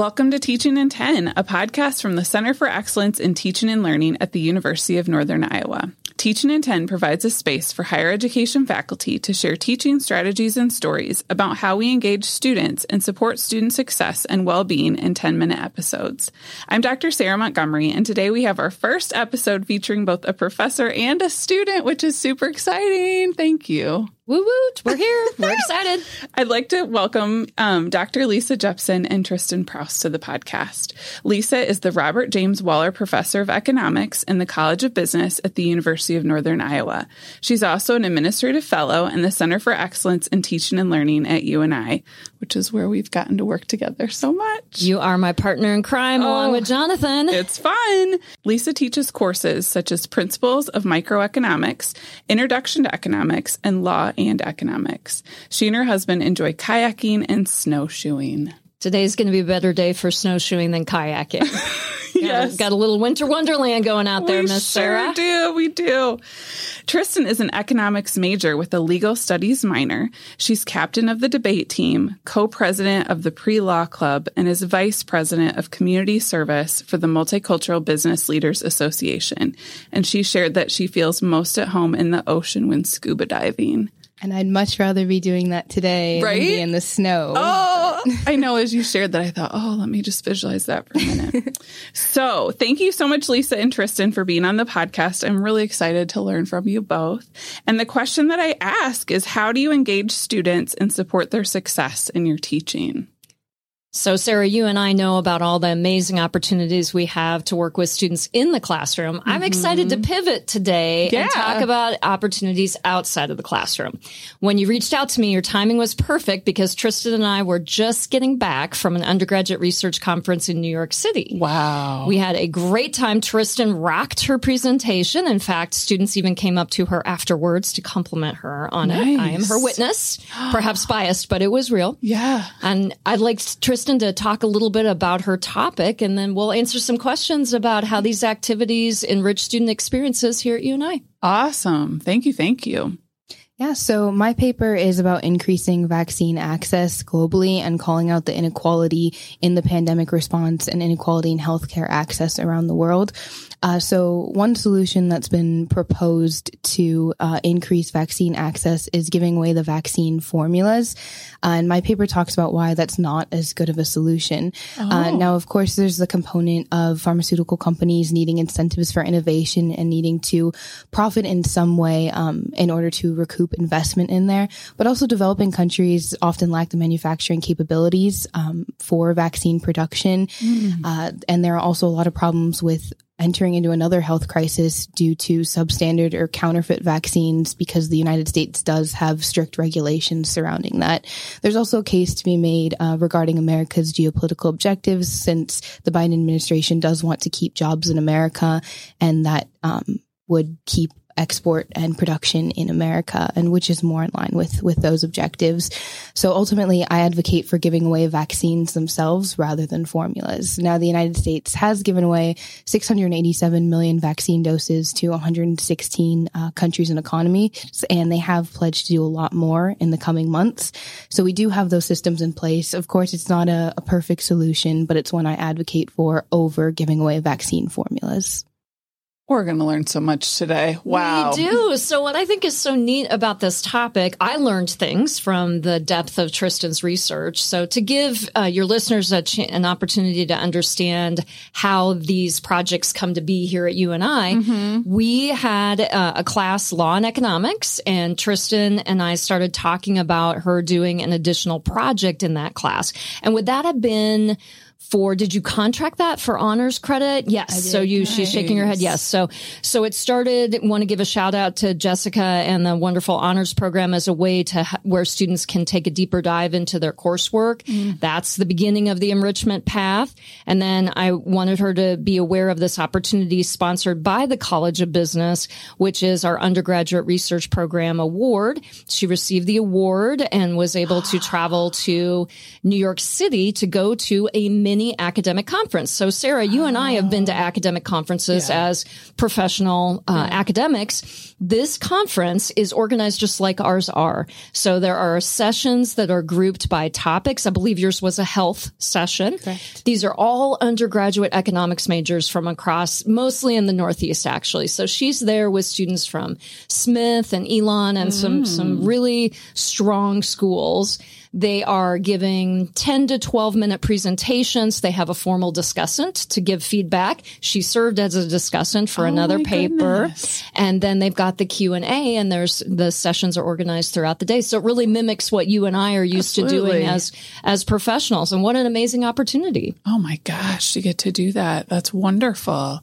Welcome to Teaching in 10, a podcast from the Center for Excellence in Teaching and Learning at the University of Northern Iowa. Teaching in 10 provides a space for higher education faculty to share teaching strategies and stories about how we engage students and support student success and well being in 10 minute episodes. I'm Dr. Sarah Montgomery, and today we have our first episode featuring both a professor and a student, which is super exciting. Thank you. Woo woot. We're here. We're excited. I'd like to welcome um, Dr. Lisa Jepsen and Tristen Prouse to the podcast. Lisa is the Robert James Waller Professor of Economics in the College of Business at the University of Northern Iowa. She's also an administrative fellow in the Center for Excellence in Teaching and Learning at UNI, which is where we've gotten to work together so much. You are my partner in crime, oh, along with Jonathan. It's fun. Lisa teaches courses such as Principles of Microeconomics, Introduction to Economics, and Law and economics. She and her husband enjoy kayaking and snowshoeing. Today's going to be a better day for snowshoeing than kayaking. yes. Got a little winter wonderland going out there, Miss Sarah. We do. We do. Tristen is an economics major with a legal studies minor. She's captain of the debate team, co-president of the pre-law club, and is vice president of community service for the Multicultural Business Leaders Association. And she shared that she feels most at home in the ocean when scuba diving. And I'd much rather be doing that today right? than be in the snow. Oh, I know. As you shared that, I thought, oh, let me just visualize that for a minute. so thank you so much, Lisa and Tristen, for being on the podcast. I'm really excited to learn from you both. And the question that I ask is how do you engage students and support their success in your teaching? So, Sarah, you and I know about all the amazing opportunities we have to work with students in the classroom. Mm-hmm. I'm excited to pivot today yeah. and talk about opportunities outside of the classroom. When you reached out to me, your timing was perfect because Tristen and I were just getting back from an undergraduate research conference in New York City. Wow. We had a great time. Tristen rocked her presentation. In fact, students even came up to her afterwards to compliment her on nice. it. I am her witness, perhaps biased, but it was real. Yeah. And I'd like Tristen Tristen to talk a little bit about her topic, and then we'll answer some questions about how these activities enrich student experiences here at UNI. Awesome. Thank you. Thank you. Yeah, so my paper is about increasing vaccine access globally and calling out the inequality in the pandemic response and inequality in healthcare access around the world. Uh, so one solution that's been proposed to uh, increase vaccine access is giving away the vaccine formulas. Uh, and my paper talks about why that's not as good of a solution. Uh, oh. now, of course, there's the component of pharmaceutical companies needing incentives for innovation and needing to profit in some way um, in order to recoup investment in there, but also developing countries often lack the manufacturing capabilities um, for vaccine production. Mm. Uh, and there are also a lot of problems with entering into another health crisis due to substandard or counterfeit vaccines because the United States does have strict regulations surrounding that. There's also a case to be made uh, regarding America's geopolitical objectives since the Biden administration does want to keep jobs in America and that um, would keep export and production in America and which is more in line with with those objectives. So ultimately I advocate for giving away vaccines themselves rather than formulas. Now the United States has given away 687 million vaccine doses to 116 uh, countries and economies and they have pledged to do a lot more in the coming months. So we do have those systems in place. Of course it's not a, a perfect solution, but it's one I advocate for over giving away vaccine formulas. We're going to learn so much today. Wow. We do. So, what I think is so neat about this topic, I learned things from the depth of Tristen's research. So, to give uh, your listeners ch- an opportunity to understand how these projects come to be here at UNI, mm-hmm. we had uh, a class, Law and Economics, and Tristen and I started talking about her doing an additional project in that class. And would that have been for did you contract that for honors credit? Yes. So you nice. she's shaking her head yes. So so it started want to give a shout out to jessica and the wonderful honors program as a way to where students can take a deeper dive into their coursework. Mm. that's the beginning of the enrichment path. And then i wanted her to be aware of this opportunity sponsored by the college of business which is our undergraduate research program award. She received the award and was able to travel to new york city to go to a mini academic conference. So, Sarah, you and I have been to academic conferences Yeah. as professional uh, academics. This conference is organized just like ours are. So, there are sessions that are grouped by topics. I believe yours was a health session. Correct. These are all undergraduate economics majors from across, mostly in the Northeast, actually. So she's there with students from Smith and Elon and some, some really strong schools. They are giving 10 to 12 minute presentations. They have a formal discussant to give feedback. She served as a discussant for oh another paper. goodness. And then they've got the Q and there's the sessions are organized throughout the day. So it really mimics what you and I are used to doing as, as professionals. And what an amazing opportunity. Oh my gosh, you get to do that. That's wonderful.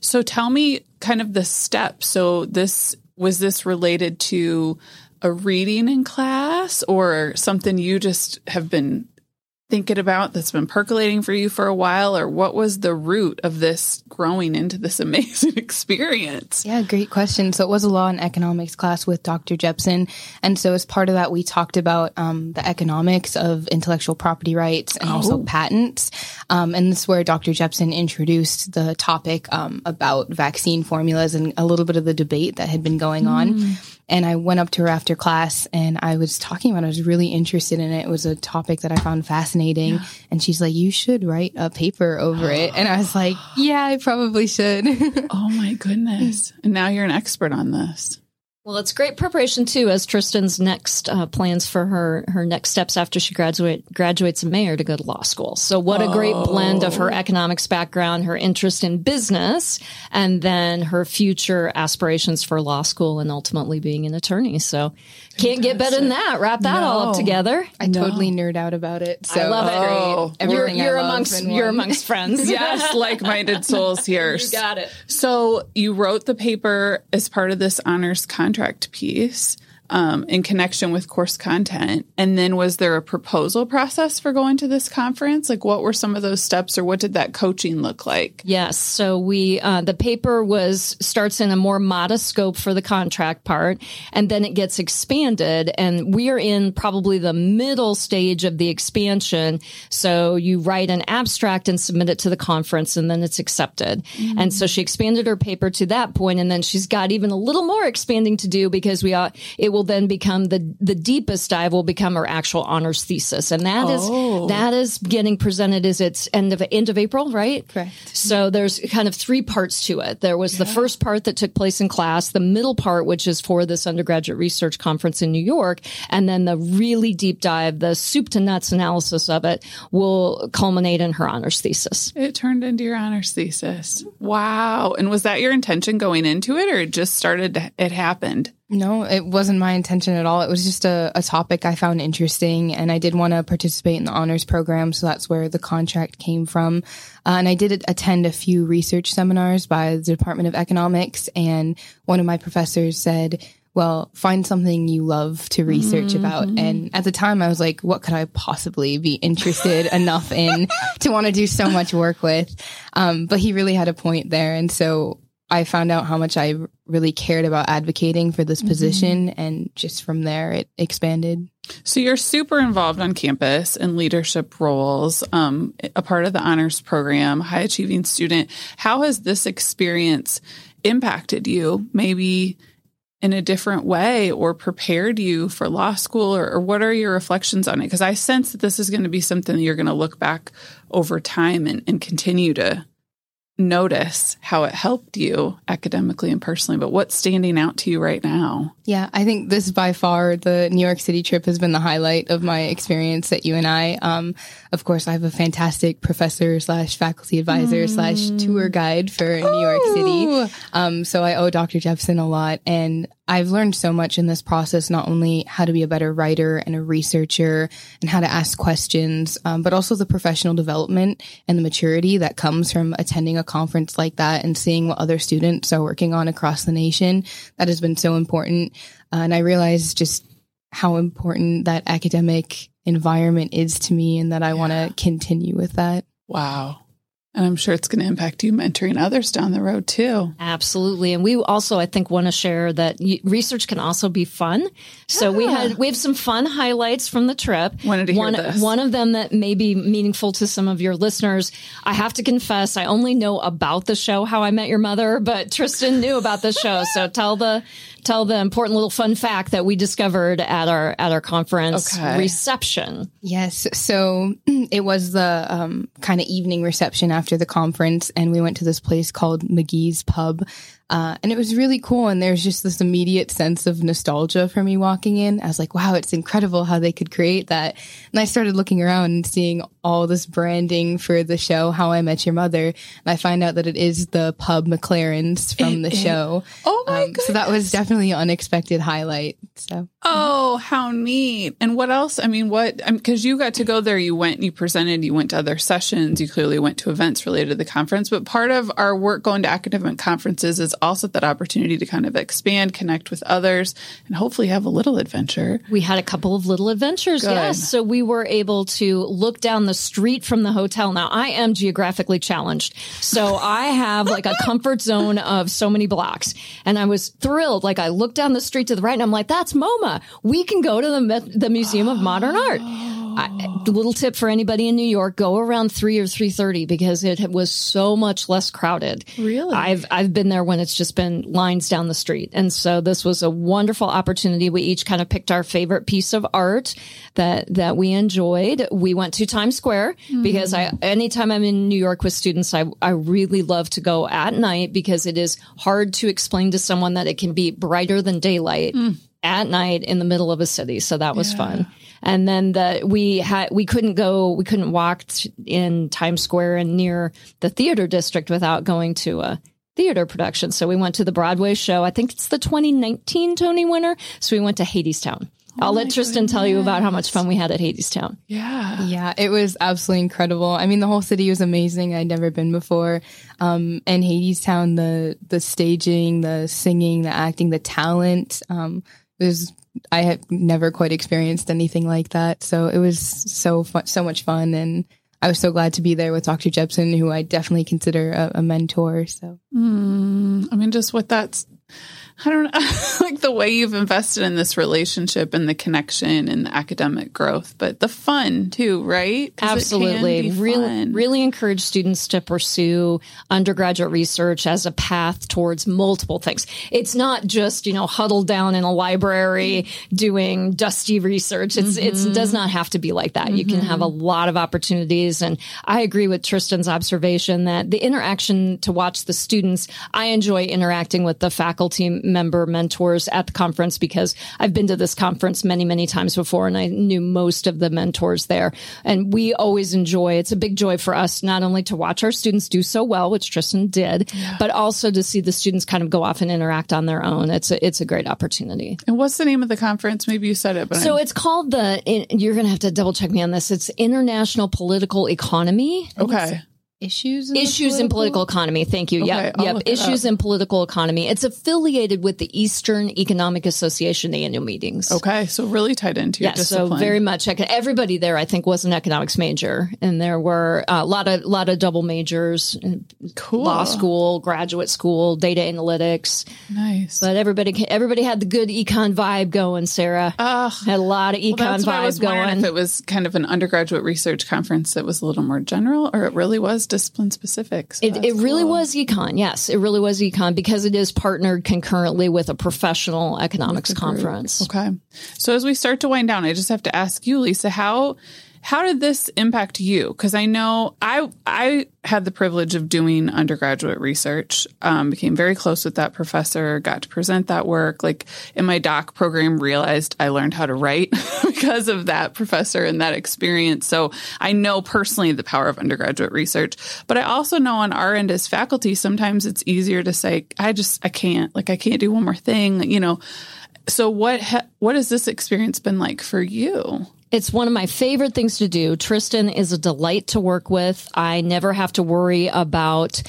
So tell me kind of the steps. So this was this related to a reading in class or something you just have been thinking about that's been percolating for you for a while or what was the root of this growing into this amazing experience? Yeah, great question. So it was a law and economics class with Dr. Jepsen. And so as part of that, we talked about um, the economics of intellectual property rights and also patents. Um, and this is where Dr. Jepsen introduced the topic um, about vaccine formulas and a little bit of the debate that had been going on. And I went up to her after class and I was talking about it. I was really interested in it. It was a topic that I found fascinating. And she's like, You should write a paper over it. And I was like, Yeah, I probably should. Oh my goodness. And now you're an expert on this. Well, it's great preparation too, as Tristen's next uh, plans for her her next steps after she graduate graduates in May are to go to law school. So, what a great blend of her economics background, her interest in business, and then her future aspirations for law school and ultimately being an attorney. So, can't get better than that. Wrap that all up together. I totally nerd out about it. So I love it. Oh. You're, Everything you're amongst you're one. amongst friends. Yes, like minded souls here. you got it. So you wrote the paper as part of this honors contract piece um, in connection with course content. And then was there a proposal process for going to this conference? Like what were some of those steps or what did that coaching look like? Yes. So we, uh, the paper was, starts in a more modest scope for the contract part, and then it gets expanded. And we are in probably the middle stage of the expansion. So you write an abstract and submit it to the conference, and then it's accepted. And so she expanded her paper to that point, and then she's got even a little more expanding to do because we, uh, it will then become the, the deepest dive will become her actual honors thesis. And that is Oh. that is getting presented as its end of, end of April, right? Correct. So there's kind of three parts to it. There was the first part that took place in class, the middle part, which is for this undergraduate research conference in New York, and then the really deep dive, the soup to nuts analysis of it will culminate in her honors thesis. It turned into your honors thesis. Wow. And was that your intention going into it or it just started, it happened? No, it wasn't my intention at all. It was just a, a topic I found interesting, and I did want to participate in the honors program, so that's where the contract came from. Uh, and I did attend a few research seminars by the Department of Economics, and one of my professors said, well, find something you love to research about. And at the time, I was like, what could I possibly be interested enough in to want to do so much work with? Um, but he really had a point there. And so I found out how much I really cared about advocating for this position. And just from there, it expanded. So you're super involved on campus in leadership roles, um, a part of the honors program, high achieving student. How has this experience impacted you? Maybe in a different way or prepared you for law school or, or what are your reflections on it? Because I sense that this is going to be something that you're going to look back over time and, and continue to notice how it helped you academically and personally. But what's standing out to you right now? Yeah, I think this by far the New York City trip has been the highlight of my experience at UNI. Um, of course, I have a fantastic professor slash faculty advisor slash tour guide for New York City. Um, so I owe Dr. Jepsen a lot, and I've learned so much in this process. Not only how to be a better writer and a researcher, and how to ask questions, um, but also the professional development and the maturity that comes from attending a conference like that and seeing what other students are working on across the nation. That has been so important. Uh, and I realized just how important that academic environment is to me and that I want to continue with that. Wow. And I'm sure it's going to impact you mentoring others down the road too. Absolutely. And we also, I think, want to share that research can also be fun. So yeah. we had, we have some fun highlights from the trip. Wanted to hear one, this. One of them that may be meaningful to some of your listeners. I have to confess, I only know about the show, How I Met Your Mother, but Tristen knew about the show. So tell the, tell the important little fun fact that we discovered at our at our conference okay. reception. Yes, so it was the um, kind of evening reception after the conference, and we went to this place called McGee's Pub, uh, and it was really cool. And there's just this immediate sense of nostalgia for me walking in. I was like, wow, it's incredible how they could create that. And I started looking around and seeing all this branding for the show, How I Met Your Mother. And I find out that it is the pub McLaren's from the show. Oh my um, So that was definitely an unexpected highlight. So. Oh, how neat. And what else? I mean, what, because you got to go there, you went, you presented, you went to other sessions, you clearly went to events related to the conference. But part of our work going to academic conferences is also that opportunity to kind of expand, connect with others, and hopefully have a little adventure. We had a couple of little adventures, Good. yes. So we were able to look down the street from the hotel. Now, I am geographically challenged. So I have like a comfort zone of so many blocks. And I was thrilled. Like I looked down the street to the right and I'm like, that's MoMA. We can go to the, the Museum of Modern Art. I, little tip for anybody in New York: go around three or three thirty because it was so much less crowded. Really, I've I've been there when it's just been lines down the street, and so this was a wonderful opportunity. We each kind of picked our favorite piece of art that that we enjoyed. We went to Times Square mm-hmm. because I anytime I'm in New York with students, I I really love to go at night because it is hard to explain to someone that it can be brighter than daylight. Mm at night in the middle of a city. So that was yeah. fun. And then the, we had, we couldn't go, we couldn't walk in Times Square and near the theater district without going to a theater production. So we went to the Broadway show. I think it's the 2019 Tony winner. So we went to Hadestown. Oh I'll let Tristen goodness. tell you about how much fun we had at Hadestown. Yeah. Yeah, it was absolutely incredible. I mean, the whole city was amazing. I'd never been before. Um, and Hadestown, the, the staging, the singing, the acting, the talent, um, was I had never quite experienced anything like that. So it was so so much fun. And I was so glad to be there with Dr. Jepsen, who I definitely consider a, a mentor. So, mm, I mean, just what that's I don't know, like the way you've invested in this relationship and the connection and the academic growth, but the fun too, right? Absolutely. Really, really encourage students to pursue undergraduate research as a path towards multiple things. It's not just, you know, huddled down in a library doing dusty research. It's, mm-hmm. it does not have to be like that. Mm-hmm. You can have a mm-hmm. lot of opportunities. And I agree with Tristen's observation that the interaction to watch the students, I enjoy interacting with the faculty member mentors at the conference because I've been to this conference many, many times before and I knew most of the mentors there. And we always enjoy, it's a big joy for us not only to watch our students do so well, which Tristen did, yeah. but also to see the students kind of go off and interact on their own. It's a, it's a great opportunity. And what's the name of the conference? Maybe you said it, but so I'm... it's called the, you're going to have to double check me on this. It's International Political Economy. Okay issues in issues political? in political economy. Thank you. Okay, yep, I'll yep. Issues in political economy. It's affiliated with the Eastern Economic Association the annual meetings. Okay, so really tied into your yeah, discipline. so very much. Everybody there, I think, was an economics major, and there were a lot of lot of double majors, cool. law school, graduate school, data analytics. Nice, but everybody everybody had the good econ vibe going. Sarah uh, had a lot of econ well, vibe going. If it was kind of an undergraduate research conference that was a little more general, or it really was discipline specific. So it, it really cool. was econ. Yes, it really was econ because it is partnered concurrently with a professional economics conference. Okay. So as we start to wind down, I just have to ask you, Lisa, how how did this impact you? Because I know I I had the privilege of doing undergraduate research. Um, became very close with that professor. Got to present that work. Like in my doc program, realized I learned how to write because of that professor and that experience. So I know personally the power of undergraduate research. But I also know on our end as faculty, sometimes it's easier to say, I just I can't. Like I can't do one more thing. You know. So what ha- what has this experience been like for you? It's one of my favorite things to do. Tristen is a delight to work with. I never have to worry about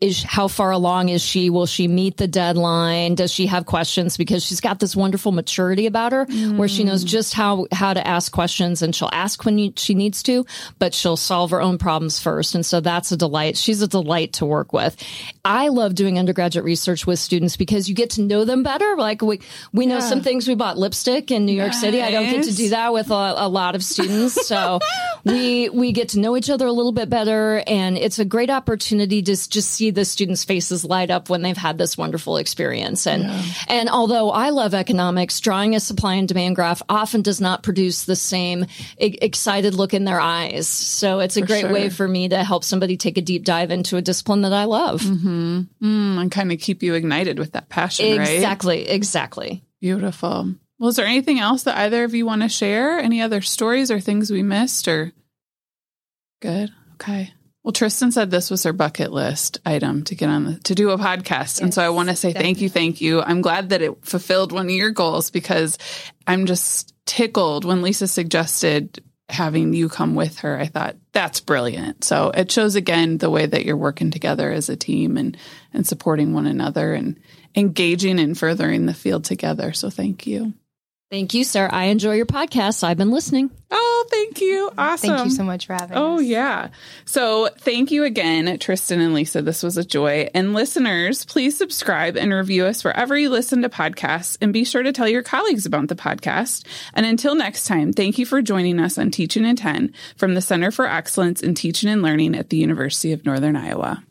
is, how far along is she? Will she meet the deadline? Does she have questions? Because she's got this wonderful maturity about her mm. where she knows just how, how to ask questions and she'll ask when you, she needs to, but she'll solve her own problems first. And so that's a delight. She's a delight to work with. I love doing undergraduate research with students because you get to know them better. Like we, we know yeah. some things. We bought lipstick in New York nice. City. I don't get to do that with a, a lot of students. So we we get to know each other a little bit better, and it's a great opportunity to just see the students' faces light up when they've had this wonderful experience. And yeah. and although I love economics, drawing a supply and demand graph often does not produce the same excited look in their eyes. So it's a for great sure. way for me to help somebody take a deep dive into a discipline that I love, mm-hmm. mm, and kind of keep you ignited with that passion. Exactly, right? exactly. Beautiful. Well, is there anything else that either of you want to share? Any other stories or things we missed or good? Okay. Well, Tristen said this was her bucket list item to get on the, to do a podcast. Yes, and so I want to say definitely. thank you. Thank you. I'm glad that it fulfilled one of your goals because I'm just tickled when Lisa suggested having you come with her. I thought that's brilliant. So it shows again the way that you're working together as a team and, and supporting one another and engaging and furthering the field together. So thank you. Thank you, sir. I enjoy your podcast. I've been listening. Oh, thank you. Awesome. Thank you so much for having oh, us. yeah. So thank you again, Tristen and Lisa. This was a joy. And listeners, please subscribe and review us wherever you listen to podcasts and be sure to tell your colleagues about the podcast. And until next time, thank you for joining us on Teaching in 10 from the Center for Excellence in Teaching and Learning at the University of Northern Iowa.